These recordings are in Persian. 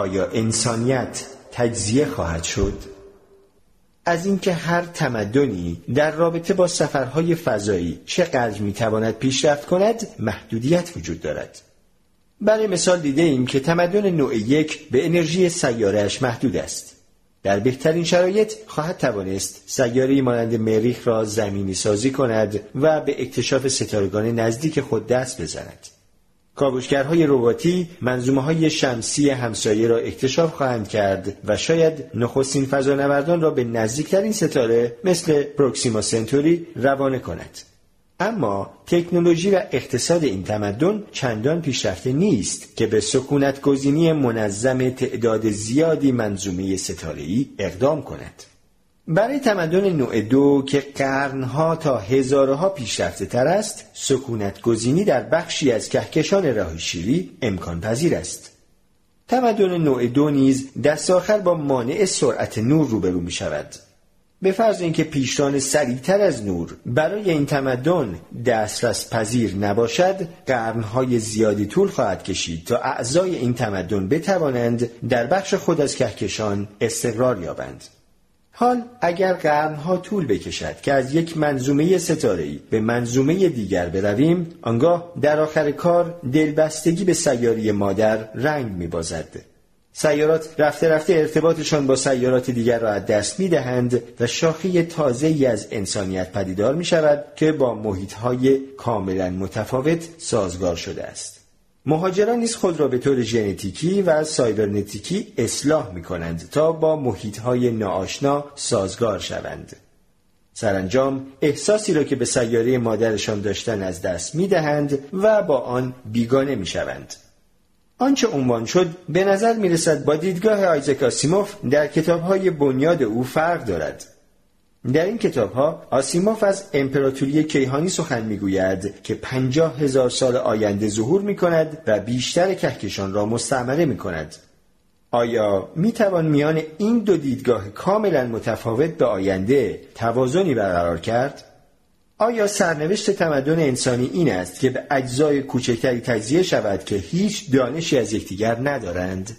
آیا انسانیت تجزیه خواهد شد؟ از اینکه هر تمدنی در رابطه با سفرهای فضایی چقدر می‌تواند پیشرفت کند محدودیت وجود دارد. برای مثال دیده ایم که تمدن نوع یک به انرژی سیارهش محدود است. در بهترین شرایط خواهد توانست سیاره مانند مریخ را زمینی سازی کند و به اکتشاف ستارگان نزدیک خود دست بزند. کاوشگرهای رباتی منظومه های شمسی همسایه را اکتشاف خواهند کرد و شاید نخستین فضانوردان را به نزدیکترین ستاره مثل پروکسیما سنتوری روانه کند. اما تکنولوژی و اقتصاد این تمدن چندان پیشرفته نیست که به سکونت گزینی منظم تعداد زیادی منظومه ستاره‌ای اقدام کند. برای تمدن نوع دو که قرنها تا هزارها پیشرفته تر است سکونت گزینی در بخشی از کهکشان راه شیری امکان پذیر است. تمدن نوع دو نیز دست آخر با مانع سرعت نور روبرو می شود. به فرض اینکه پیشران سریعتر از نور برای این تمدن دسترس پذیر نباشد قرنهای زیادی طول خواهد کشید تا اعضای این تمدن بتوانند در بخش خود از کهکشان استقرار یابند. حال اگر قرنها طول بکشد که از یک منظومه ستاره‌ای به منظومه دیگر برویم آنگاه در آخر کار دلبستگی به سیاری مادر رنگ میبازد سیارات رفته رفته ارتباطشان با سیارات دیگر را از دست می دهند و شاخه تازه ای از انسانیت پدیدار می شود که با محیط های کاملا متفاوت سازگار شده است. مهاجران نیز خود را به طور ژنتیکی و سایبرنتیکی اصلاح می کنند تا با محیط های ناآشنا سازگار شوند. سرانجام احساسی را که به سیاره مادرشان داشتن از دست می دهند و با آن بیگانه می شوند. آنچه عنوان شد به نظر می رسد با دیدگاه آیزک آسیموف در کتاب های بنیاد او فرق دارد. در این کتاب ها آسیموف از امپراتوری کیهانی سخن می‌گوید که پنجاه هزار سال آینده ظهور می کند و بیشتر کهکشان را مستعمره می کند. آیا می توان میان این دو دیدگاه کاملا متفاوت به آینده توازنی برقرار کرد؟ آیا سرنوشت تمدن انسانی این است که به اجزای کوچکتری تجزیه شود که هیچ دانشی از یکدیگر ندارند؟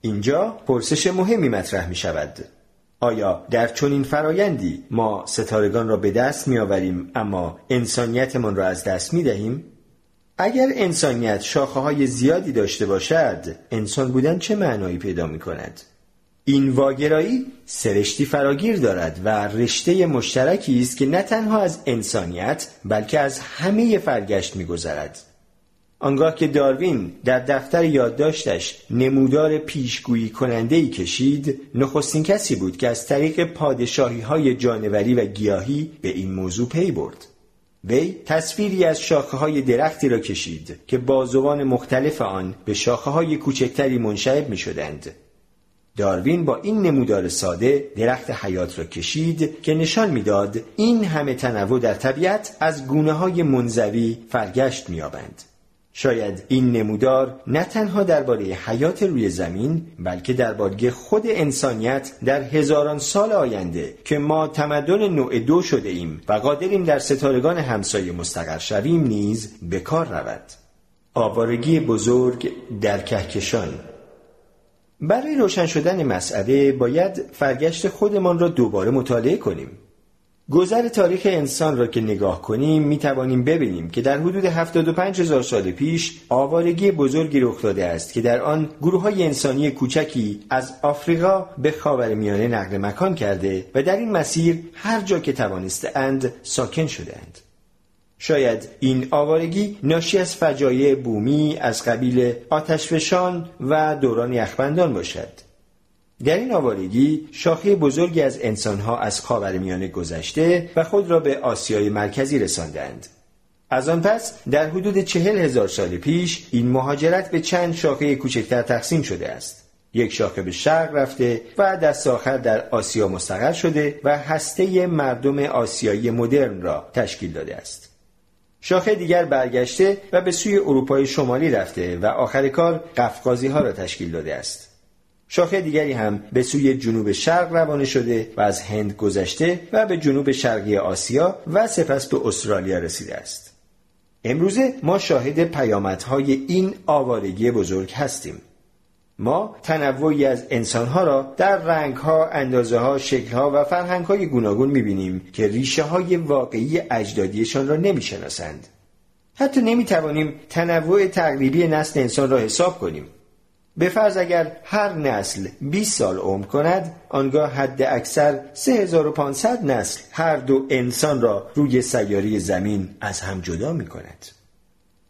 اینجا پرسش مهمی مطرح می شود. آیا در چنین فرایندی ما ستارگان را به دست می آوریم اما انسانیتمان را از دست می دهیم؟ اگر انسانیت شاخه های زیادی داشته باشد انسان بودن چه معنایی پیدا می کند؟ این واگرایی سرشتی فراگیر دارد و رشته مشترکی است که نه تنها از انسانیت بلکه از همه فرگشت میگذرد آنگاه که داروین در دفتر یادداشتش نمودار پیشگویی کننده ای کشید نخستین کسی بود که از طریق پادشاهی های جانوری و گیاهی به این موضوع پی برد وی تصویری از شاخه های درختی را کشید که بازوان مختلف آن به شاخه های کوچکتری منشعب می شدند داروین با این نمودار ساده درخت حیات را کشید که نشان می‌داد این همه تنوع در طبیعت از گونه های منزوی فرگشت میابند. شاید این نمودار نه تنها درباره حیات روی زمین بلکه درباره خود انسانیت در هزاران سال آینده که ما تمدن نوع دو شده ایم و قادریم در ستارگان همسایه مستقر شویم نیز به کار رود. آوارگی بزرگ در کهکشان برای روشن شدن مسئله باید فرگشت خودمان را دوباره مطالعه کنیم. گذر تاریخ انسان را که نگاه کنیم می توانیم ببینیم که در حدود 75 هزار سال پیش آوارگی بزرگی رخ داده است که در آن گروه های انسانی کوچکی از آفریقا به خاور میانه نقل مکان کرده و در این مسیر هر جا که توانسته اند ساکن شده اند. شاید این آوارگی ناشی از فجایع بومی از قبیل آتشفشان و دوران یخبندان باشد در این آوارگی شاخه بزرگی از انسانها از خاورمیانه گذشته و خود را به آسیای مرکزی رساندند. از آن پس در حدود چهل هزار سال پیش این مهاجرت به چند شاخه کوچکتر تقسیم شده است. یک شاخه به شرق رفته و دست آخر در آسیا مستقر شده و هسته مردم آسیایی مدرن را تشکیل داده است. شاخه دیگر برگشته و به سوی اروپای شمالی رفته و آخر کار قفقازی ها را تشکیل داده است. شاخه دیگری هم به سوی جنوب شرق روانه شده و از هند گذشته و به جنوب شرقی آسیا و سپس به استرالیا رسیده است. امروزه ما شاهد پیامدهای این آوارگی بزرگ هستیم. ما تنوعی از انسانها را در رنگها، اندازه ها، شکلها و فرهنگهای گوناگون می‌بینیم که ریشه های واقعی اجدادیشان را نمی‌شناسند. حتی نمی‌توانیم تنوع تقریبی نسل انسان را حساب کنیم. به فرض اگر هر نسل 20 سال عمر کند آنگاه حد اکثر 3500 نسل هر دو انسان را روی سیاره زمین از هم جدا می کند.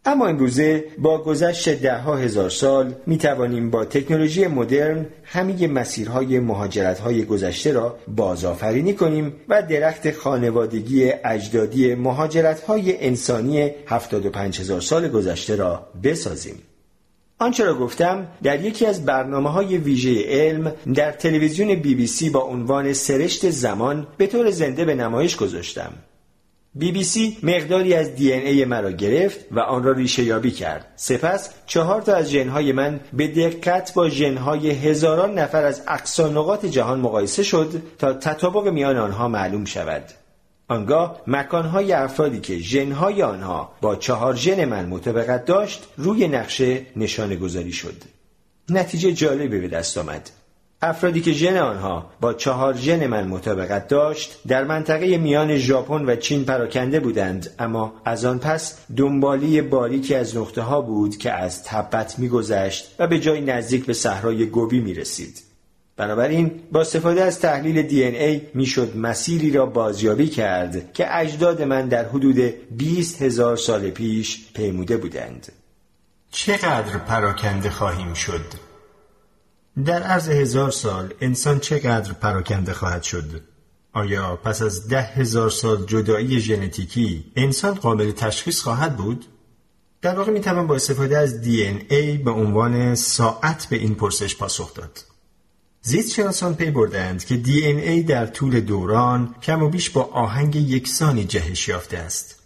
اما امروزه با گذشت ده ها هزار سال می توانیم با تکنولوژی مدرن همه مسیرهای مهاجرت گذشته را بازآفرینی کنیم و درخت خانوادگی اجدادی مهاجرت های انسانی 75 هزار سال گذشته را بسازیم. آنچه را گفتم در یکی از برنامه های ویژه علم در تلویزیون بی بی سی با عنوان سرشت زمان به طور زنده به نمایش گذاشتم. بی بی سی مقداری از دی ای مرا گرفت و آن را ریشه یابی کرد. سپس چهار تا از ژنهای من به دقت با ژنهای هزاران نفر از اقصا نقاط جهان مقایسه شد تا تطابق میان آنها معلوم شود. آنگاه مکانهای افرادی که ژنهای آنها با چهار ژن من مطابقت داشت روی نقشه نشانه گذاری شد. نتیجه جالبی به دست آمد. افرادی که ژن آنها با چهار ژن من مطابقت داشت در منطقه میان ژاپن و چین پراکنده بودند اما از آن پس دنبالی باریکی از نقطه ها بود که از تبت میگذشت و به جای نزدیک به صحرای گوبی می رسید. بنابراین با استفاده از تحلیل دی این ای می‌شد مسیری را بازیابی کرد که اجداد من در حدود 20 هزار سال پیش پیموده بودند. چقدر پراکنده خواهیم شد؟ در عرض هزار سال انسان چقدر پراکنده خواهد شد؟ آیا پس از ده هزار سال جدایی ژنتیکی انسان قابل تشخیص خواهد بود؟ در واقع می توان با استفاده از دی ای به عنوان ساعت به این پرسش پاسخ داد. زیست شناسان پی بردند که دی این ای در طول دوران کم و بیش با آهنگ یکسانی جهش یافته است.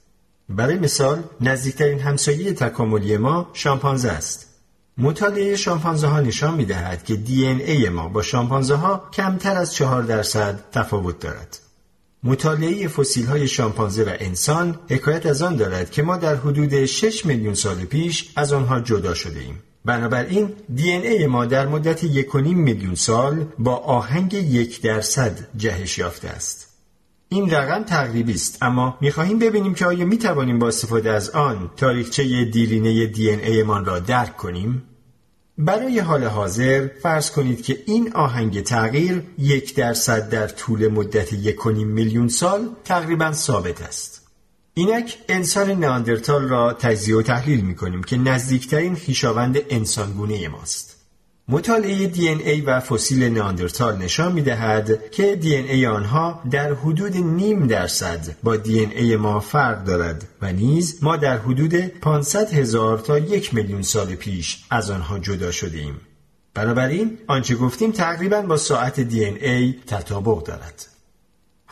برای مثال نزدیکترین همسایه تکاملی ما شامپانزه است. مطالعه شامپانزه ها نشان می دهد که دی این ای ما با شامپانزه ها کمتر از چهار درصد تفاوت دارد. مطالعه فسیل های شامپانزه و انسان حکایت از آن دارد که ما در حدود 6 میلیون سال پیش از آنها جدا شده ایم. بنابراین دی این ای ما در مدت یک میلیون سال با آهنگ یک درصد جهش یافته است. این رقم تقریبی است اما می‌خواهیم ببینیم که آیا می‌توانیم با استفاده از آن تاریخچه دیرینه دی این ای ما را درک کنیم؟ برای حال حاضر فرض کنید که این آهنگ تغییر یک درصد در طول مدت یک میلیون سال تقریبا ثابت است. اینک انسان ناندرتال را تجزیه و تحلیل می کنیم که نزدیکترین خیشاوند انسانگونه ماست. مطالعه دی ای و فسیل ناندرتال نشان می دهد که دی ای آنها در حدود نیم درصد با دی ای ما فرق دارد و نیز ما در حدود 500 هزار تا یک میلیون سال پیش از آنها جدا شده ایم. بنابراین آنچه گفتیم تقریبا با ساعت دی ای تطابق دارد.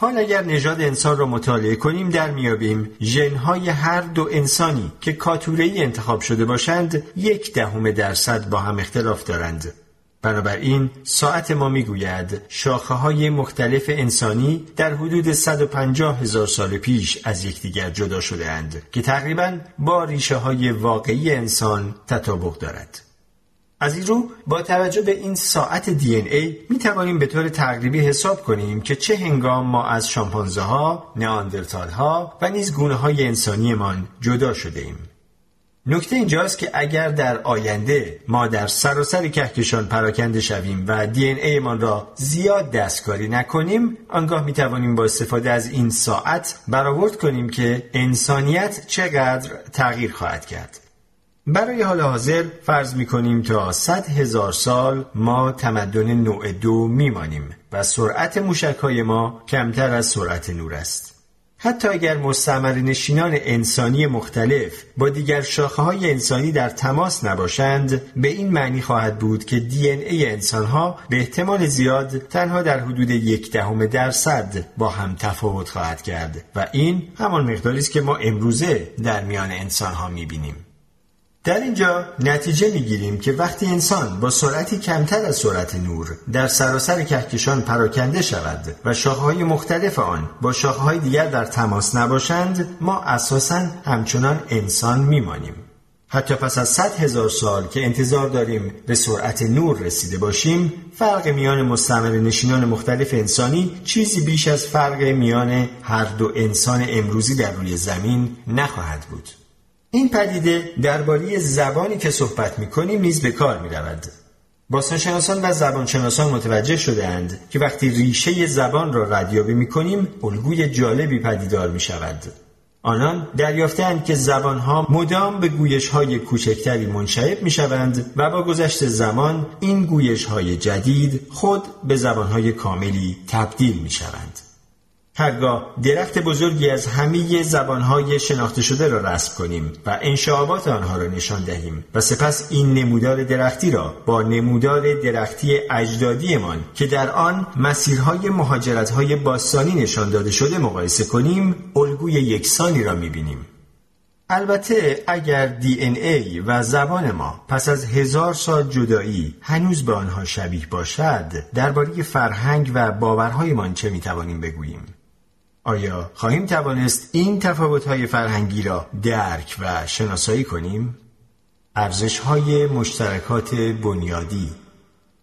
حال اگر نژاد انسان را مطالعه کنیم در میابیم ژنهای هر دو انسانی که کاتوره انتخاب شده باشند یک دهم درصد با هم اختلاف دارند بنابراین ساعت ما می‌گوید شاخه های مختلف انسانی در حدود 150 هزار سال پیش از یکدیگر جدا شده اند که تقریبا با ریشه های واقعی انسان تطابق دارد. از این رو با توجه به این ساعت دی این ای می توانیم به طور تقریبی حساب کنیم که چه هنگام ما از شامپانزه ها، نیاندرتال ها و نیز گونه های انسانیمان جدا شده ایم. نکته اینجاست که اگر در آینده ما در سراسر کهکشان پراکنده شویم و دی این ای من را زیاد دستکاری نکنیم آنگاه می توانیم با استفاده از این ساعت برآورد کنیم که انسانیت چقدر تغییر خواهد کرد برای حال حاضر فرض می کنیم تا صد هزار سال ما تمدن نوع دو میمانیم و سرعت موشک های ما کمتر از سرعت نور است. حتی اگر مستعمر نشینان انسانی مختلف با دیگر شاخه های انسانی در تماس نباشند به این معنی خواهد بود که دی ای انسان ها به احتمال زیاد تنها در حدود یک دهم درصد با هم تفاوت خواهد کرد و این همان مقداری است که ما امروزه در میان انسان ها می. در اینجا نتیجه می‌گیریم که وقتی انسان با سرعتی کمتر از سرعت نور در سراسر کهکشان پراکنده شود و شاخه‌های مختلف آن با شاخه‌های دیگر در تماس نباشند ما اساسا همچنان انسان میمانیم. حتی پس از صد هزار سال که انتظار داریم به سرعت نور رسیده باشیم فرق میان مستعمر نشینان مختلف انسانی چیزی بیش از فرق میان هر دو انسان امروزی در روی زمین نخواهد بود. این پدیده درباره زبانی که صحبت می کنیم نیز به کار می رود. باستانشناسان و زبانشناسان متوجه شدهاند که وقتی ریشه زبان را ردیابی می کنیم الگوی جالبی پدیدار می شود. آنان دریافتند که زبانها مدام به گویش های کوچکتری منشعب می شوند و با گذشت زمان این گویش های جدید خود به زبانهای کاملی تبدیل می شوند. هرگاه درخت بزرگی از همه زبانهای شناخته شده را رسم کنیم و انشعابات آنها را نشان دهیم و سپس این نمودار درختی را با نمودار درختی اجدادیمان که در آن مسیرهای مهاجرتهای باستانی نشان داده شده مقایسه کنیم الگوی یکسانی را می‌بینیم. البته اگر دی این ای و زبان ما پس از هزار سال جدایی هنوز به آنها شبیه باشد درباره فرهنگ و باورهایمان چه می‌توانیم بگوییم؟ آیا خواهیم توانست این تفاوت‌های فرهنگی را درک و شناسایی کنیم؟ ارزش‌های مشترکات بنیادی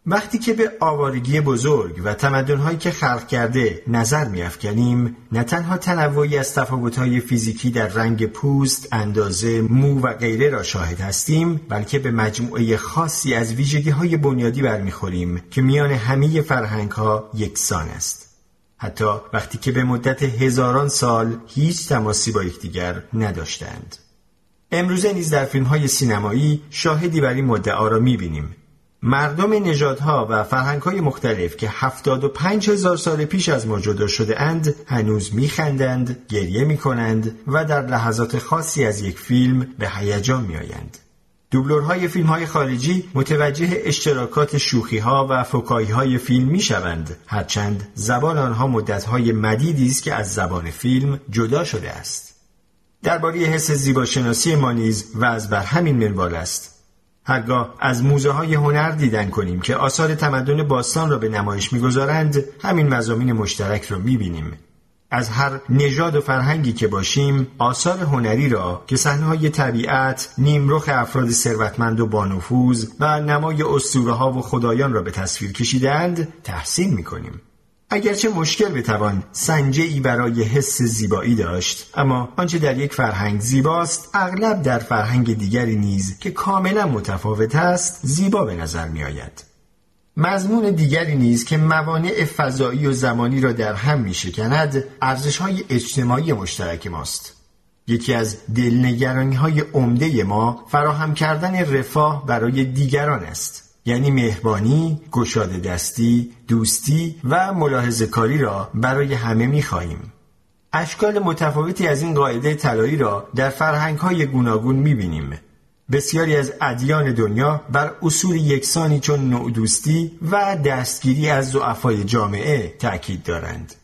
وقتی که به آوارگی بزرگ و تمدنهایی که خلق کرده نظر میافکنیم نه تنها تنوعی از تفاوت‌های فیزیکی در رنگ پوست، اندازه، مو و غیره را شاهد هستیم بلکه به مجموعه خاصی از ویژگی‌های بنیادی برمیخوریم که میان همه فرهنگ‌ها یکسان است. حتی وقتی که به مدت هزاران سال هیچ تماسی با یکدیگر نداشتند. امروزه نیز در فیلم های سینمایی شاهدی بر این مدعا را می‌بینیم. مردم نژادها و فرهنگ های مختلف که هفتاد و پنج هزار سال پیش از ما جدا شده اند هنوز میخندند، گریه می‌کنند و در لحظات خاصی از یک فیلم به هیجان میآیند. دوبلورهای فیلم های خارجی متوجه اشتراکات شوخی ها و فکایی های فیلم می شوند هرچند زبان آنها مدت های مدیدی است که از زبان فیلم جدا شده است. درباره حس زیباشناسی ما نیز وضع بر همین منوال است. هرگاه از موزه های هنر دیدن کنیم که آثار تمدن باستان را به نمایش می‌گذارند همین مزامین مشترک را می‌بینیم. از هر نژاد و فرهنگی که باشیم آثار هنری را که صحنه‌های طبیعت نیمرخ افراد ثروتمند و بانفوذ و نمای اسطوره ها و خدایان را به تصویر کشیدند تحسین می‌کنیم اگرچه مشکل بتوان سنجه ای برای حس زیبایی داشت اما آنچه در یک فرهنگ زیباست اغلب در فرهنگ دیگری نیز که کاملا متفاوت است زیبا به نظر می آید. مضمون دیگری نیز که موانع فضایی و زمانی را در هم می شکند ارزش های اجتماعی مشترک ماست. یکی از دلنگرانی های عمده ما فراهم کردن رفاه برای دیگران است. یعنی مهربانی، گشاده دستی، دوستی و ملاحظه کاری را برای همه می خواهیم. اشکال متفاوتی از این قاعده طلایی را در فرهنگ های گوناگون می بینیم بسیاری از ادیان دنیا بر اصول یکسانی چون نوع و دستگیری از ضعفای جامعه تأکید دارند.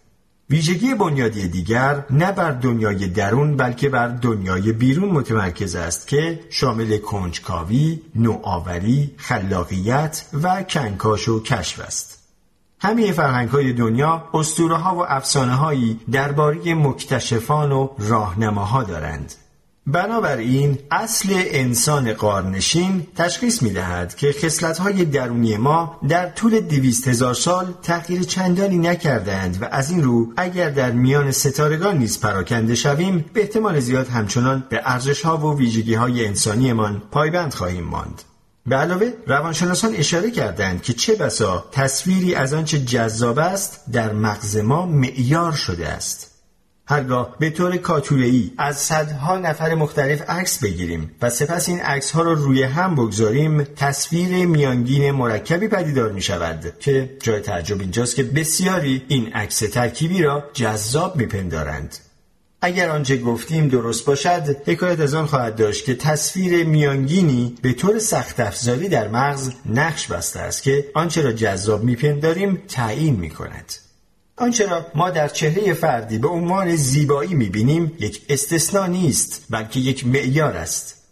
ویژگی بنیادی دیگر نه بر دنیای درون بلکه بر دنیای بیرون متمرکز است که شامل کنجکاوی، نوآوری، خلاقیت و کنکاش و کشف است. همه فرهنگ های دنیا اسطوره ها و افسانه هایی درباره مکتشفان و راهنماها دارند بنابراین اصل انسان قارنشین تشخیص می دهد که خصلت های درونی ما در طول دویست هزار سال تغییر چندانی نکردند و از این رو اگر در میان ستارگان نیز پراکنده شویم به احتمال زیاد همچنان به ارزش ها و ویژگی های انسانیمان پایبند خواهیم ماند. به علاوه روانشناسان اشاره کردند که چه بسا تصویری از آنچه جذاب است در مغز ما معیار شده است. هرگاه به طور کاتوره‌ای از صدها نفر مختلف عکس بگیریم و سپس این عکس ها را روی هم بگذاریم تصویر میانگین مرکبی پدیدار می شود که جای تعجب اینجاست که بسیاری این عکس ترکیبی را جذاب میپندارند اگر آنچه گفتیم درست باشد حکایت از آن خواهد داشت که تصویر میانگینی به طور سخت افزاری در مغز نقش بسته است که آنچه را جذاب میپنداریم تعیین می کند. آنچه را ما در چهره فردی به عنوان زیبایی می‌بینیم یک استثنا نیست بلکه یک معیار است.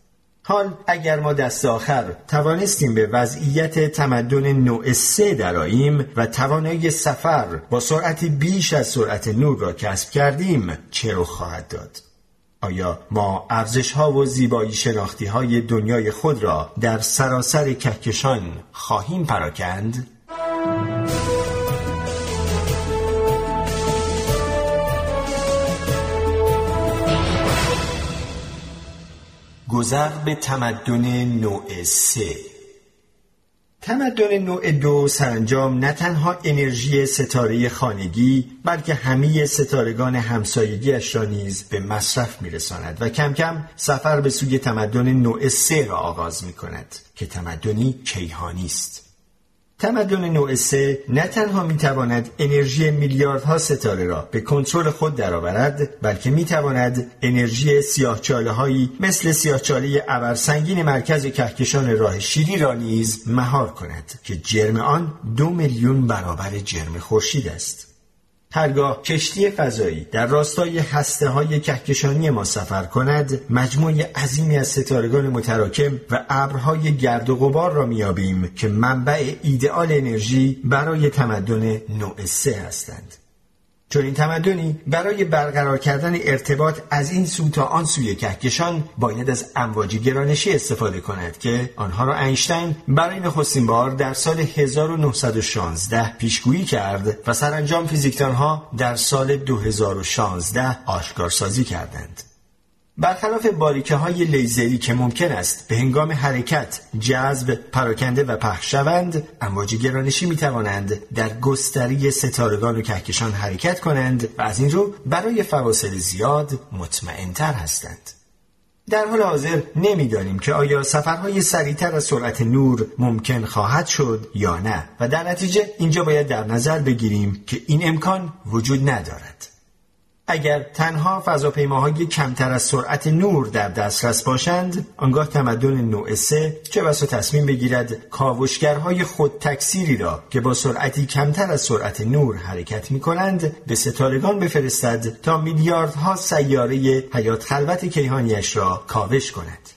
حال اگر ما دست آخر توانستیم به وضعیت تمدن نوع سه دراییم و توانایی سفر با سرعتی بیش از سرعت نور را کسب کردیم چه رو خواهد داد؟ آیا ما ارزش ها و زیبایی شناختی های دنیای خود را در سراسر کهکشان خواهیم پراکند؟ گذر به تمدن نوع سه تمدن نوع دو سرانجام نه تنها انرژی ستاره خانگی بلکه همه ستارگان همسایگیش را نیز به مصرف میرساند و کم کم سفر به سوی تمدن نوع سه را آغاز می کند که تمدنی کیهانی است. تمدن نوع سه نه تنها می تواند انرژی میلیاردها ستاره را به کنترل خود درآورد بلکه می تواند انرژی سیاهچاله هایی مثل سیاهچاله ابرسنگین مرکز کهکشان راه شیری را نیز مهار کند که جرم آن دو میلیون برابر جرم خورشید است. هرگاه کشتی فضایی در راستای هسته های کهکشانی ما سفر کند مجموع عظیمی از ستارگان متراکم و ابرهای گرد و غبار را میابیم که منبع ایدئال انرژی برای تمدن نوع سه هستند. چون این تمدنی برای برقرار کردن ارتباط از این سو تا آن سوی کهکشان باید از امواج گرانشی استفاده کند که آنها را اینشتین برای نخستین بار در سال 1916 پیشگویی کرد و سرانجام فیزیکدانها در سال 2016 آشکارسازی کردند. برخلاف باریکه های لیزری که ممکن است به هنگام حرکت جذب پراکنده و پخش شوند امواج گرانشی می توانند در گستری ستارگان و کهکشان حرکت کنند و از این رو برای فواصل زیاد مطمئنتر هستند. در حال حاضر نمی‌دانیم که آیا سفرهای سریعتر از سرعت نور ممکن خواهد شد یا نه و در نتیجه اینجا باید در نظر بگیریم که این امکان وجود ندارد. اگر تنها فضاپیماهای کمتر از سرعت نور در دسترس باشند آنگاه تمدن نوع سه چه بسا تصمیم بگیرد کاوشگرهای خود تکثیری را که با سرعتی کمتر از سرعت نور حرکت می کنند به ستارگان بفرستد تا میلیاردها سیاره حیات خلوت کیهانیش را کاوش کند.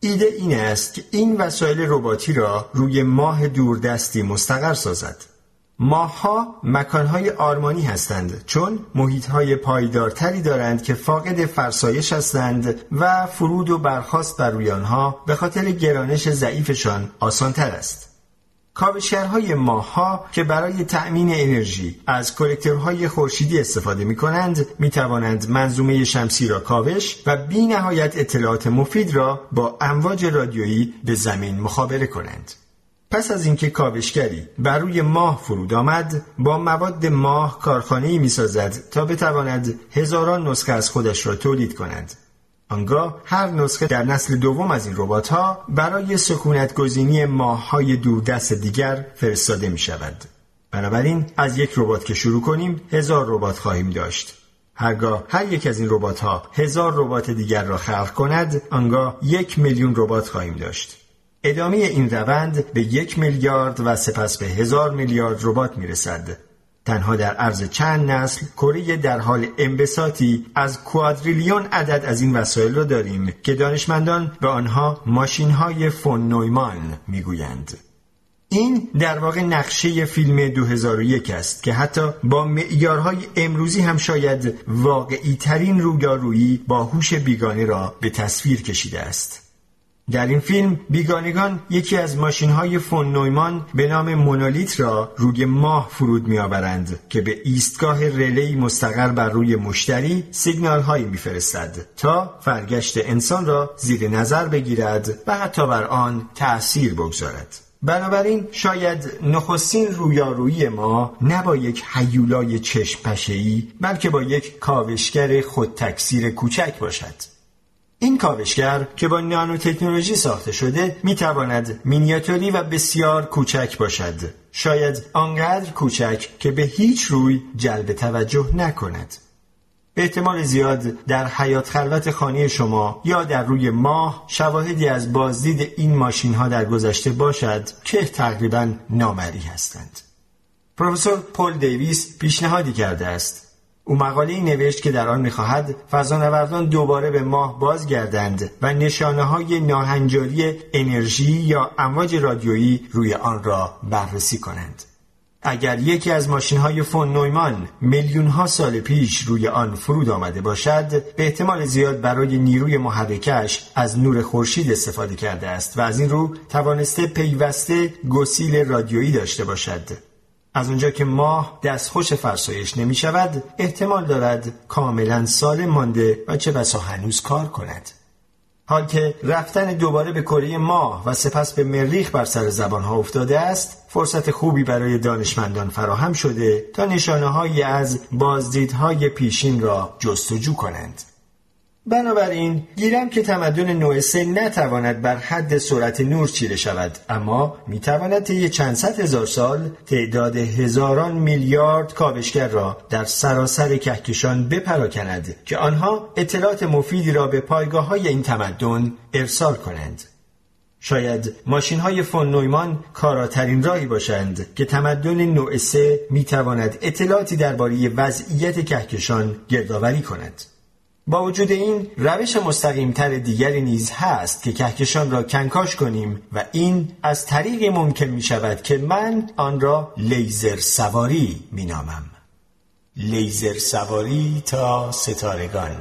ایده این است که این وسایل رباتی را روی ماه دوردستی مستقر سازد. ماهها مکانهای آرمانی هستند چون محیطهای پایدارتری دارند که فاقد فرسایش هستند و فرود و برخاست بر روی آنها به خاطر گرانش ضعیفشان آسانتر است. کاوشگرهای ماهها که برای تأمین انرژی از کلکترهای خورشیدی استفاده می کنند می توانند منظومه شمسی را کاوش و بی نهایت اطلاعات مفید را با امواج رادیویی به زمین مخابره کنند. پس از اینکه کاوشگری بر روی ماه فرود آمد با مواد ماه کارخانه‌ای می‌سازد تا بتواند هزاران نسخه از خودش را تولید کند آنگاه هر نسخه در نسل دوم از این ربات ها برای سکونت گزینی ماه های دوردست دیگر فرستاده می شود. بنابراین از یک ربات که شروع کنیم هزار ربات خواهیم داشت. هرگاه هر یک از این ربات ها هزار ربات دیگر را خلق کند آنگاه یک میلیون ربات خواهیم داشت. ادامه این روند به یک میلیارد و سپس به هزار میلیارد ربات می‌رسد. تنها در عرض چند نسل کره در حال انبساطی از کوادریلیون عدد از این وسایل را داریم که دانشمندان به آنها ماشین های فون نویمان می‌گویند. این در واقع نقشه فیلم 2001 است که حتی با معیارهای امروزی هم شاید واقعی ترین رویارویی با هوش بیگانه را به تصویر کشیده است. در این فیلم بیگانگان یکی از ماشین های فون نویمان به نام مونولیت را روی ماه فرود می آورند که به ایستگاه رلی مستقر بر روی مشتری سیگنال هایی میفرستد تا فرگشت انسان را زیر نظر بگیرد و حتی بر آن تأثیر بگذارد. بنابراین شاید نخستین رویارویی ما نه با یک حیولای چشم بلکه با یک کاوشگر خود تکثیر کوچک باشد. این کاوشگر که با نانو تکنولوژی ساخته شده می تواند مینیاتوری و بسیار کوچک باشد. شاید آنقدر کوچک که به هیچ روی جلب توجه نکند. به احتمال زیاد در حیات خلوت خانه شما یا در روی ماه شواهدی از بازدید این ماشین ها در گذشته باشد که تقریبا نامری هستند. پروفسور پل دیویس پیشنهادی کرده است. او مقاله نوشت که در آن می‌خواهد فضانوردان دوباره به ماه بازگردند و نشانه های ناهنجاری انرژی یا امواج رادیویی روی آن را بررسی کنند. اگر یکی از ماشین های فون نویمان میلیون ها سال پیش روی آن فرود آمده باشد به احتمال زیاد برای نیروی محرکش از نور خورشید استفاده کرده است و از این رو توانسته پیوسته گسیل رادیویی داشته باشد از اونجا که ماه دستخوش فرسایش نمی شود احتمال دارد کاملا سالم مانده و چه بسا هنوز کار کند. حال که رفتن دوباره به کره ماه و سپس به مریخ بر سر زبان ها افتاده است فرصت خوبی برای دانشمندان فراهم شده تا نشانه هایی از بازدیدهای پیشین را جستجو کنند. بنابراین گیرم که تمدن نوع سه نتواند بر حد سرعت نور چیره شود اما می‌تواند طی چند صد هزار سال تعداد هزاران میلیارد کاوشگر را در سراسر کهکشان بپراکند که آنها اطلاعات مفیدی را به پایگاه های این تمدن ارسال کنند. شاید ماشین های فون نویمان کاراترین راهی باشند که تمدن نوع سه می‌تواند اطلاعاتی درباره وضعیت کهکشان گردآوری کند. با وجود این روش مستقیمتر دیگری نیز هست که کهکشان را کنکاش کنیم و این از طریق ممکن می شود که من آن را لیزر سواری می نامم. لیزر سواری تا ستارگان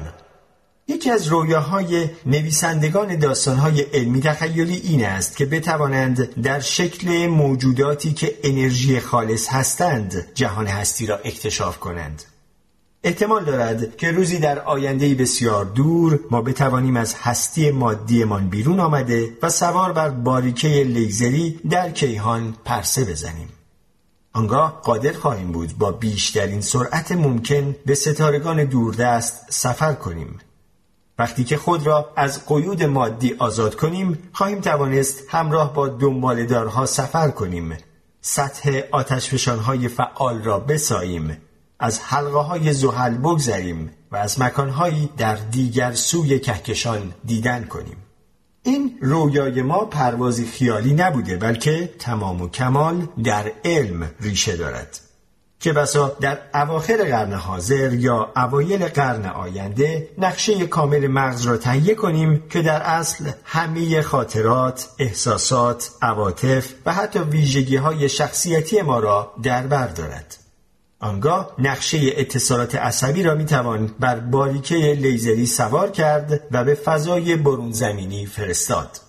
یکی از رویاهای نویسندگان داستانهای علمی تخیلی این است که بتوانند در شکل موجوداتی که انرژی خالص هستند جهان هستی را اکتشاف کنند احتمال دارد که روزی در آینده بسیار دور ما بتوانیم از هستی مادیمان بیرون آمده و سوار بر باریکه لیزری در کیهان پرسه بزنیم. آنگاه قادر خواهیم بود با بیشترین سرعت ممکن به ستارگان دوردست سفر کنیم. وقتی که خود را از قیود مادی آزاد کنیم خواهیم توانست همراه با دنبالدارها سفر کنیم سطح آتشفشانهای فعال را بساییم از حلقه های زحل بگذریم و از مکانهایی در دیگر سوی کهکشان دیدن کنیم این رویای ما پروازی خیالی نبوده بلکه تمام و کمال در علم ریشه دارد که بسا در اواخر قرن حاضر یا اوایل قرن آینده نقشه کامل مغز را تهیه کنیم که در اصل همه خاطرات، احساسات، عواطف و حتی ویژگی های شخصیتی ما را در بر دارد. آنگاه نقشه اتصالات عصبی را می‌توان بر باریکه لیزری سوار کرد و به فضای برون زمینی فرستاد.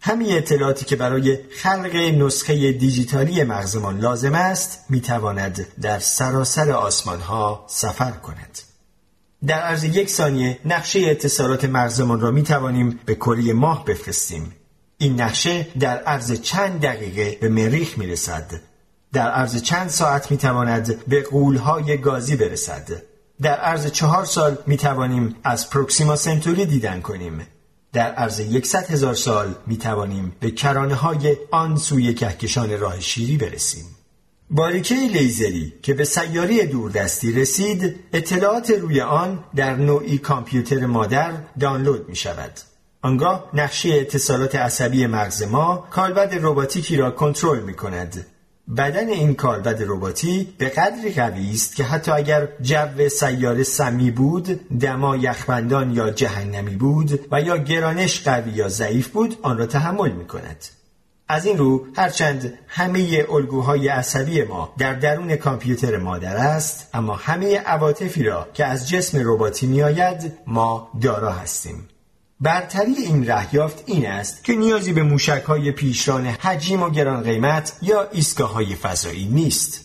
همین اطلاعاتی که برای خلق نسخه دیجیتالی مغزمان لازم است می‌تواند در سراسر آسمان ها سفر کند. در عرض یک ثانیه نقشه اتصالات مغزمان را می توانیم به کره ماه بفرستیم. این نقشه در عرض چند دقیقه به مریخ می رسد در عرض چند ساعت می تواند به قولهای گازی برسد. در عرض چهار سال می توانیم از پروکسیما سنتوری دیدن کنیم. در عرض یکصد هزار سال می توانیم به کرانه های آن سوی کهکشان راه شیری برسیم. باریکه لیزری که به سیاره دوردستی رسید اطلاعات روی آن در نوعی کامپیوتر مادر دانلود می شود آنگاه نقشه اتصالات عصبی مغز ما کالبد رباتیکی را کنترل می کند بدن این کالبد رباتی به قدری قوی است که حتی اگر جو سیاره سمی بود دما یخبندان یا جهنمی بود و یا گرانش قوی یا ضعیف بود آن را تحمل می کند از این رو هرچند همه الگوهای عصبی ما در درون کامپیوتر مادر است اما همه عواطفی را که از جسم رباتی میآید ما دارا هستیم. برتری این رهیافت این است که نیازی به موشک های پیشران حجیم و گران قیمت یا ایستگاه های فضایی نیست.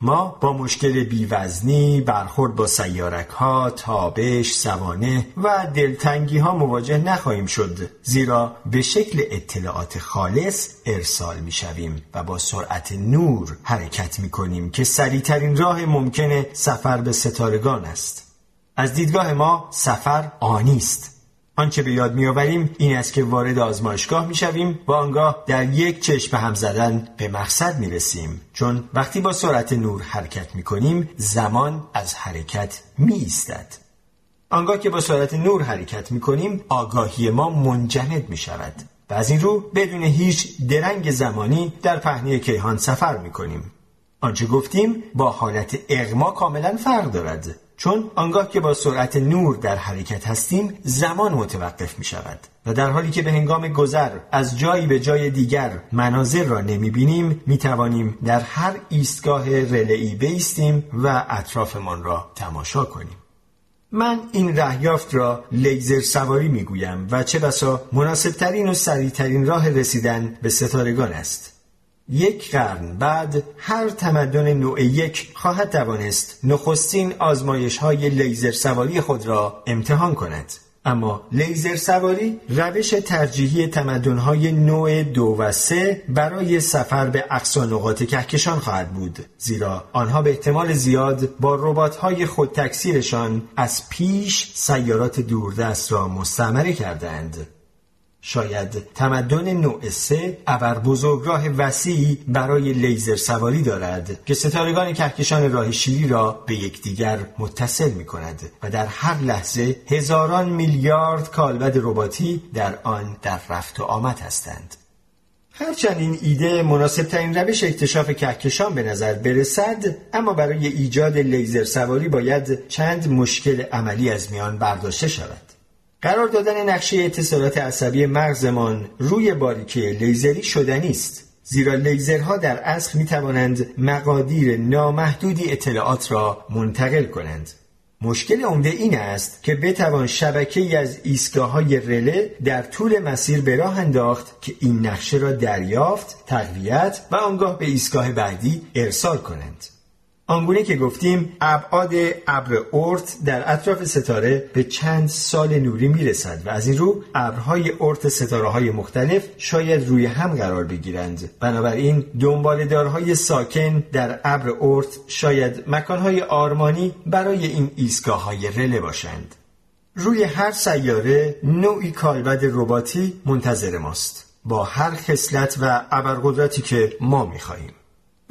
ما با مشکل بیوزنی، برخورد با سیارک ها، تابش، سوانه و دلتنگی ها مواجه نخواهیم شد زیرا به شکل اطلاعات خالص ارسال می شویم و با سرعت نور حرکت می کنیم که سریعترین راه ممکن سفر به ستارگان است. از دیدگاه ما سفر آنی است آنچه به یاد میآوریم این است که وارد آزمایشگاه می‌شویم و آنگاه در یک چشم هم زدن به مقصد می رسیم چون وقتی با سرعت نور حرکت می کنیم زمان از حرکت می ایستد آنگاه که با سرعت نور حرکت می کنیم آگاهی ما منجمد می شود و از این رو بدون هیچ درنگ زمانی در پهنه کیهان سفر می کنیم آنچه گفتیم با حالت اغما کاملا فرق دارد چون آنگاه که با سرعت نور در حرکت هستیم زمان متوقف می شود و در حالی که به هنگام گذر از جایی به جای دیگر مناظر را نمی بینیم می توانیم در هر ایستگاه رلعی بیستیم و اطرافمان را تماشا کنیم. من این رهیافت را لیزر سواری می گویم و چه بسا مناسبترین و سریعترین راه رسیدن به ستارگان است. یک قرن بعد هر تمدن نوع یک خواهد توانست نخستین آزمایش های لیزر سواری خود را امتحان کند. اما لیزر سواری روش ترجیحی تمدنهای نوع دو و سه برای سفر به اقصا نقاط کهکشان خواهد بود زیرا آنها به احتمال زیاد با ربات‌های خود تکثیرشان از پیش سیارات دوردست را مستعمره کردند. شاید تمدن نوع سه ابر بزرگراه وسیعی برای لیزر سواری دارد که ستارگان کهکشان راه شیری را به یکدیگر متصل می کند و در هر لحظه هزاران میلیارد کالبد رباتی در آن در رفت و آمد هستند. هرچند این ایده مناسب ترین روش اکتشاف کهکشان به نظر برسد اما برای ایجاد لیزر سواری باید چند مشکل عملی از میان برداشته شود قرار دادن نقشه اتصالات عصبی مغزمان روی باریکه لیزری شدنی است زیرا لیزرها در اصل می توانند مقادیر نامحدودی اطلاعات را منتقل کنند مشکل عمده این است که بتوان شبکه ای از ایستگاه های رله در طول مسیر به راه انداخت که این نقشه را دریافت، تقویت و آنگاه به ایستگاه بعدی ارسال کنند. آنگونه که گفتیم ابعاد ابر اورت در اطراف ستاره به چند سال نوری می‌رسد و از این رو ابرهای اورت ستاره های مختلف شاید روی هم قرار بگیرند. بنابراین دنبالدارهای ساکن در ابر اورت شاید مکانهای آرمانی برای این ایستگاه های رله باشند. روی هر سیاره نوعی کالبد رباتی منتظر ماست. با هر خصلت و ابرقدرتی که ما می‌خواهیم.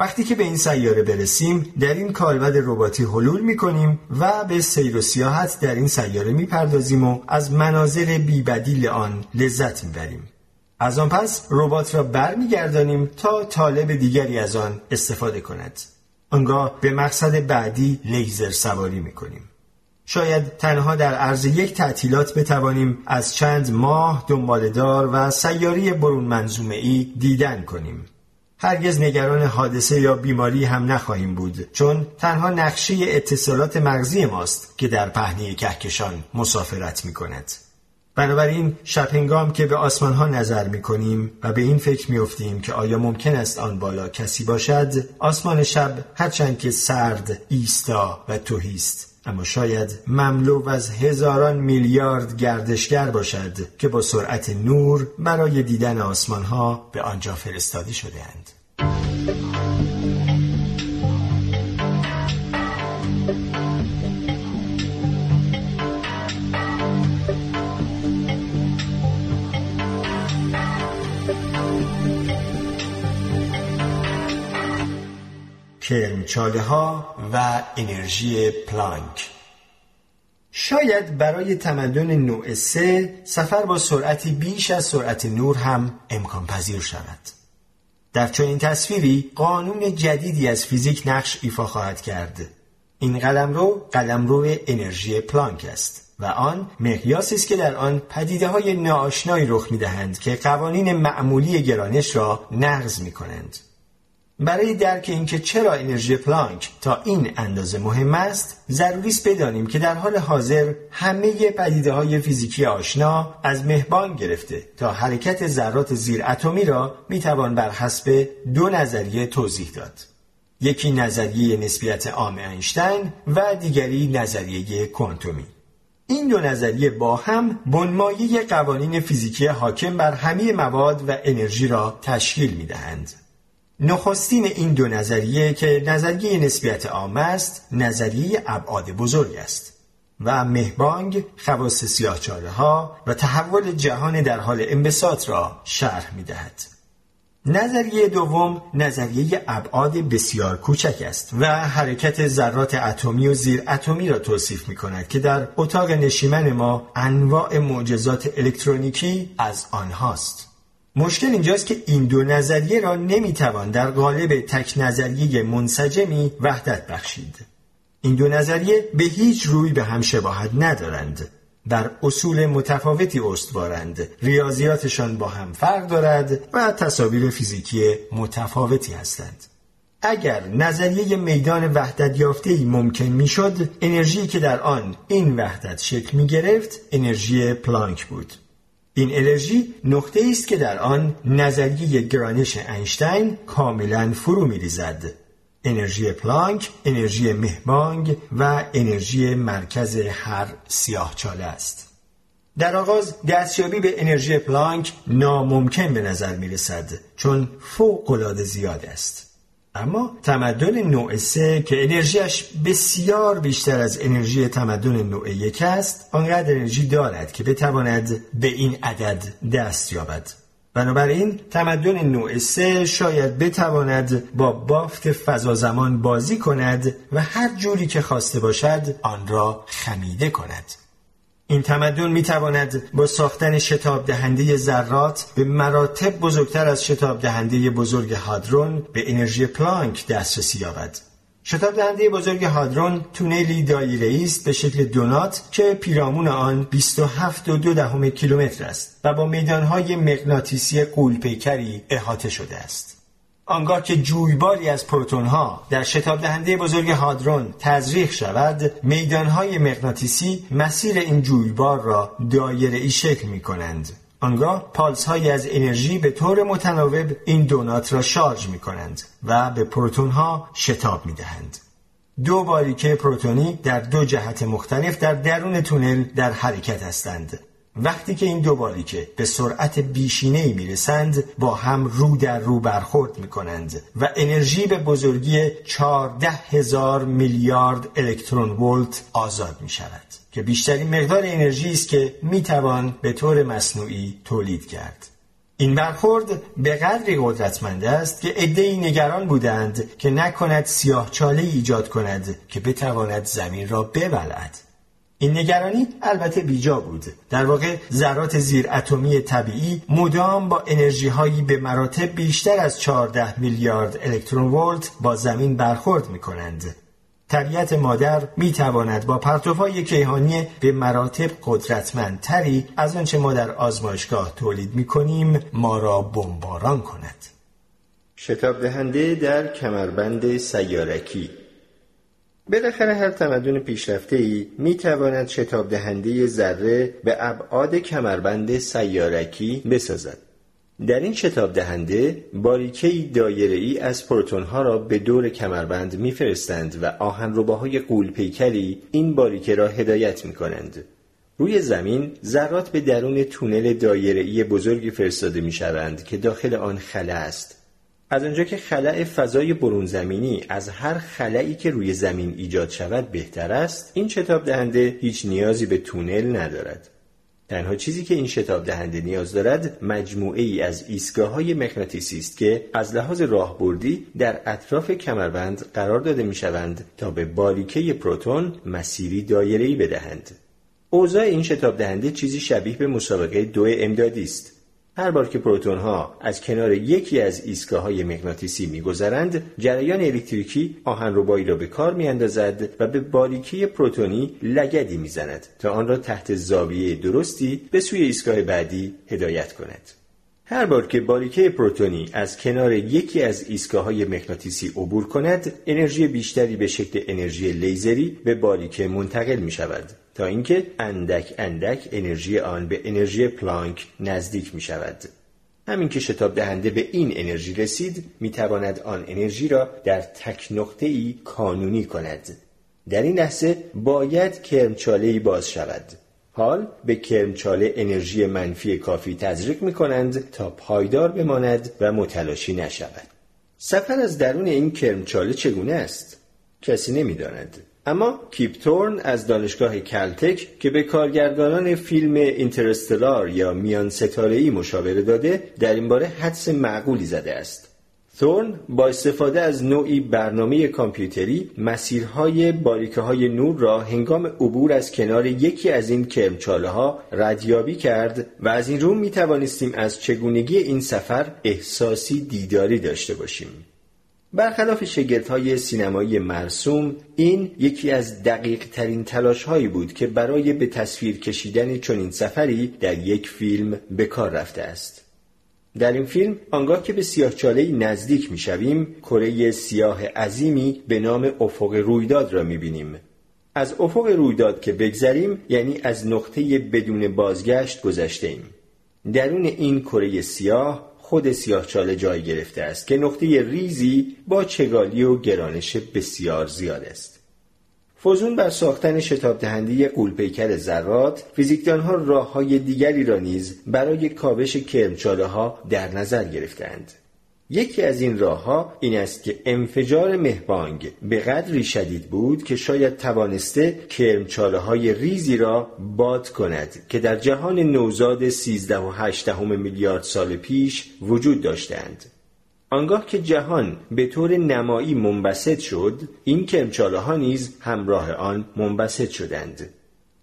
وقتی که به این سیاره برسیم در این کالبد رباتی حلول می کنیم و به سیر و سیاحت در این سیاره می پردازیم و از مناظر بیبدیل آن لذت می بریم. از آن پس ربات را برمیگردانیم تا طالب دیگری از آن استفاده کند. آنگاه به مقصد بعدی لیزر سواری می کنیم. شاید تنها در عرض یک تعطیلات بتوانیم از چند ماه دنبالدار و سیاری برون منظومه ای دیدن کنیم. هرگز نگران حادثه یا بیماری هم نخواهیم بود چون تنها نقشه اتصالات مغزی ماست که در پهنه کهکشان مسافرت می کند. بنابراین شب که به آسمان ها نظر می کنیم و به این فکر می افتیم که آیا ممکن است آن بالا کسی باشد آسمان شب هرچند که سرد ایستا و توهیست اما شاید مملو از هزاران میلیارد گردشگر باشد که با سرعت نور برای دیدن آسمان ها به آنجا فرستاده شده کرمچاله ها و انرژی پلانک شاید برای تمدن نوع سه سفر با سرعتی بیش از سرعت نور هم امکان پذیر شود. در چنین تصویری قانون جدیدی از فیزیک نقش ایفا خواهد کرد. این قلمرو قلمرو انرژی پلانک است و آن مقیاسی است که در آن پدیده های ناآشنایی رخ می دهند که قوانین معمولی گرانش را نقض می کنند. برای درک اینکه چرا انرژی پلانک تا این اندازه مهم است ضروری است بدانیم که در حال حاضر همه پدیده های فیزیکی آشنا از مهبان گرفته تا حرکت ذرات زیر اتمی را می‌توان بر حسب دو نظریه توضیح داد یکی نظریه نسبیت عام اینشتین و دیگری نظریه کوانتومی این دو نظریه با هم بنمایه قوانین فیزیکی حاکم بر همه مواد و انرژی را تشکیل می دهند. نخستین این دو نظریه که نظریه نسبیت عام است نظریه ابعاد بزرگ است و مهبانگ خواص سیاهچاله ها و تحول جهان در حال انبساط را شرح می دهد. نظریه دوم نظریه ابعاد بسیار کوچک است و حرکت ذرات اتمی و زیر اتمی را توصیف می کند که در اتاق نشیمن ما انواع معجزات الکترونیکی از آنهاست. مشکل اینجاست که این دو نظریه را نمی‌توان در قالب تک نظریه منسجمی وحدت بخشید. این دو نظریه به هیچ روی به هم شباهت ندارند. بر اصول متفاوتی استوارند ریاضیاتشان با هم فرق دارد و تصاویر فیزیکی متفاوتی هستند اگر نظریه میدان وحدت یافته ممکن می‌شد انرژی که در آن این وحدت شکل می گرفت انرژی پلانک بود این انرژی نقطه است که در آن نظریه گرانش اینشتین کاملا فرو می ریزد. انرژی پلانک، انرژی مهبانگ و انرژی مرکز هر سیاهچاله است. در آغاز دستیابی به انرژی پلانک ناممکن به نظر می رسد چون فوق زیاد است. اما تمدن نوع سه که انرژیش بسیار بیشتر از انرژی تمدن نوع یک است آنقدر انرژی دارد که بتواند به این عدد دست یابد. بنابراین تمدن نوع سه شاید بتواند با بافت فضا زمان بازی کند و هر جوری که خواسته باشد آن را خمیده کند. این تمدن می تواند با ساختن شتاب دهنده ذرات به مراتب بزرگتر از شتاب دهنده بزرگ هادرون به انرژی پلانک دسترسی یابد. شتاب دهنده بزرگ هادرون تونلی دایره است به شکل دونات که پیرامون آن 27 و دو دهم کیلومتر است و با میدانهای مغناطیسی قولپیکری احاطه شده است. آنگاه که جویباری از پروتون ها در شتاب دهنده بزرگ هادرون تزریق شود میدانهای مغناطیسی مسیر این جویبار را دایره ای شکل می کنند آنگاه پالس های از انرژی به طور متناوب این دونات را شارژ می کنند و به پروتون ها شتاب می دهند. دو باریکه پروتونی در دو جهت مختلف در درون تونل در حرکت هستند وقتی که این دو باریکه به سرعت بیشینه می رسند با هم رو در رو برخورد می کنند و انرژی به بزرگی 14 هزار میلیارد الکترون ولت آزاد می شود که بیشترین مقدار انرژی است که می توان به طور مصنوعی تولید کرد. این برخورد به قدری قدرتمند است که عدهای نگران بودند که نکند سیاه چاله ایجاد کند که بتواند زمین را ببلد. این نگرانی البته بیجا بود. در واقع ذرات زیر اتمی طبیعی مدام با انرژی هایی به مراتب بیشتر از 14 میلیارد الکترون ولت با زمین برخورد می کنند طبیعت مادر می تواند با پرتوهای کیهانی به مراتب قدرتمندتری از آنچه ما در آزمایشگاه تولید می کنیم ما را بمباران کند. شتاب دهنده در کمربند سیارکی بالاخره هر تمدن پیشرفته ای می تواند شتاب دهنده ذره به ابعاد کمربند سیارکی بسازد. در این شتاب دهنده باریکه دایره ای از پروتون ها را به دور کمربند میفرستند و آهنرباهای قول پیکری این باریکه را هدایت می کنند. روی زمین ذرات به درون تونل دایره ای بزرگی فرستاده می شوند که داخل آن خلا است از آنجا که خلع فضای برون زمینی از هر خلعی که روی زمین ایجاد شود بهتر است این شتاب دهنده هیچ نیازی به تونل ندارد تنها چیزی که این شتاب دهنده نیاز دارد مجموعه ای از ایستگاه های مغناطیسی است که از لحاظ راهبردی در اطراف کمربند قرار داده می شوند تا به باریکه پروتون مسیری دایره‌ای بدهند. اوضاع این شتاب دهنده چیزی شبیه به مسابقه دو امدادی است. هر بار که پروتون ها از کنار یکی از ایستگاه های مغناطیسی میگذرند جریان الکتریکی آهنربایی را به کار میاندازد و به باریکی پروتونی لگدی می‌زند تا آن را تحت زاویه درستی به سوی ایستگاه بعدی هدایت کند. هر بار که باریکه پروتونی از کنار یکی از ایستگاه های مغناطیسی عبور کند انرژی بیشتری به شکل انرژی لیزری به باریکه منتقل می شود تا اینکه اندک اندک انرژی آن به انرژی پلانک نزدیک می شود همین که شتاب دهنده به این انرژی رسید می تواند آن انرژی را در تک نقطه ای کانونی کند در این لحظه باید کرمچاله ای باز شود حال به کرمچاله انرژی منفی کافی تزریق می کنند تا پایدار بماند و متلاشی نشود. سفر از درون این کرمچاله چگونه است؟ کسی نمی‌داند. اما کیپتورن از دانشگاه کلتک که به کارگردانان فیلم اینترستلار یا میان ستاره مشاوره داده در این باره حدس معقولی زده است. ثورن با استفاده از نوعی برنامه کامپیوتری مسیرهای باریکه های نور را هنگام عبور از کنار یکی از این کرمچاله ها ردیابی کرد و از این رو می توانستیم از چگونگی این سفر احساسی دیداری داشته باشیم. برخلاف شگرت های سینمایی مرسوم این یکی از دقیق ترین تلاش هایی بود که برای به تصویر کشیدن چنین سفری در یک فیلم به کار رفته است. در این فیلم آنگاه که به سیاهچاله نزدیک می‌شویم کره سیاه عظیمی به نام افق رویداد را می‌بینیم. از افق رویداد که بگذریم یعنی از نقطه بدون بازگشت گذشته ایم درون این کره سیاه خود سیاهچاله جای گرفته است که نقطه ریزی با چگالی و گرانش بسیار زیاد است فوزون بر ساختن شتاب دهنده قولپیکر ذرات فیزیکدانها راه های دیگری را نیز برای کاوش کرمچاله ها در نظر گرفتند. یکی از این راهها این است که انفجار مهبانگ به قدری شدید بود که شاید توانسته کرمچاله های ریزی را باد کند که در جهان نوزاد 13 و 8 میلیارد سال پیش وجود داشتند. آنگاه که جهان به طور نمایی منبسط شد این کرمچاله ها نیز همراه آن منبسط شدند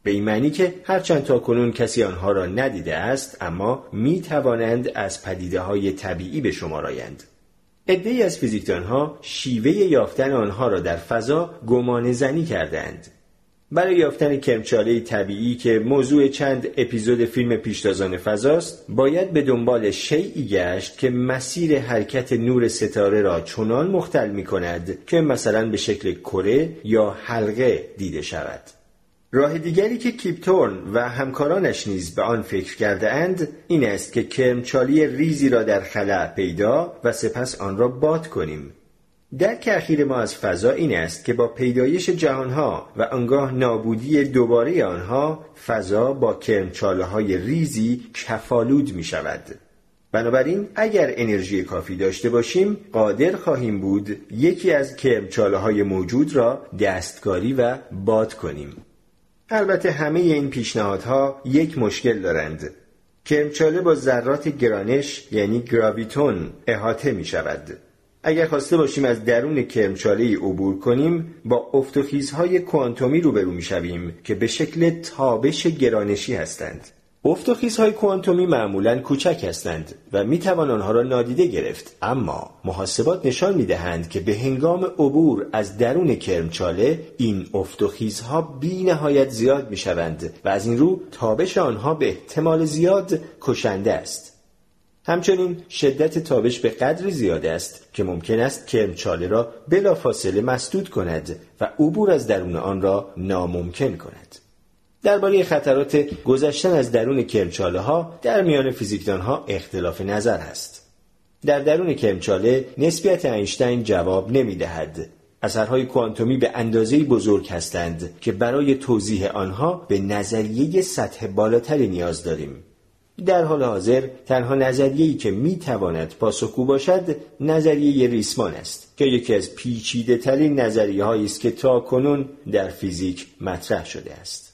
به این معنی که هرچند تا کنون کسی آنها را ندیده است اما می توانند از پدیده های طبیعی به شما آیند. عدهای از فیزیکدانها شیوه یافتن آنها را در فضا گمان زنی کردند برای یافتن کرمچاله طبیعی که موضوع چند اپیزود فیلم پیشتازان فضاست باید به دنبال شیعی گشت که مسیر حرکت نور ستاره را چنان مختل می کند که مثلا به شکل کره یا حلقه دیده شود. راه دیگری که کیپتورن و همکارانش نیز به آن فکر کرده اند این است که کرمچالی ریزی را در خلع پیدا و سپس آن را باد کنیم درک اخیر ما از فضا این است که با پیدایش جهانها و آنگاه نابودی دوباره آنها فضا با کرمچاله های ریزی کفالود می شود. بنابراین اگر انرژی کافی داشته باشیم قادر خواهیم بود یکی از کرمچاله های موجود را دستکاری و باد کنیم. البته همه این پیشنهادها یک مشکل دارند. کرمچاله با ذرات گرانش یعنی گراویتون احاطه می شود. اگر خواسته باشیم از درون کرمچاله عبور کنیم با افتخیزهای کوانتومی روبرو می‌شویم که به شکل تابش گرانشی هستند افتخیزهای کوانتومی معمولا کوچک هستند و می توان آنها را نادیده گرفت اما محاسبات نشان می دهند که به هنگام عبور از درون کرمچاله این افتخیزها بی نهایت زیاد می شوند و از این رو تابش آنها به احتمال زیاد کشنده است همچنین شدت تابش به قدری زیاد است که ممکن است کرمچاله را بلا فاصله مسدود کند و عبور از درون آن را ناممکن کند. درباره خطرات گذشتن از درون کرمچاله ها در میان فیزیکدان ها اختلاف نظر هست. در درون کرمچاله نسبیت اینشتین جواب نمی دهد. اثرهای کوانتومی به اندازه بزرگ هستند که برای توضیح آنها به نظریه سطح بالاتری نیاز داریم. در حال حاضر تنها نظریه‌ای که می‌تواند پاسخگو باشد نظریه ریسمان است که یکی از پیچیده ترین نظریه است که تا کنون در فیزیک مطرح شده است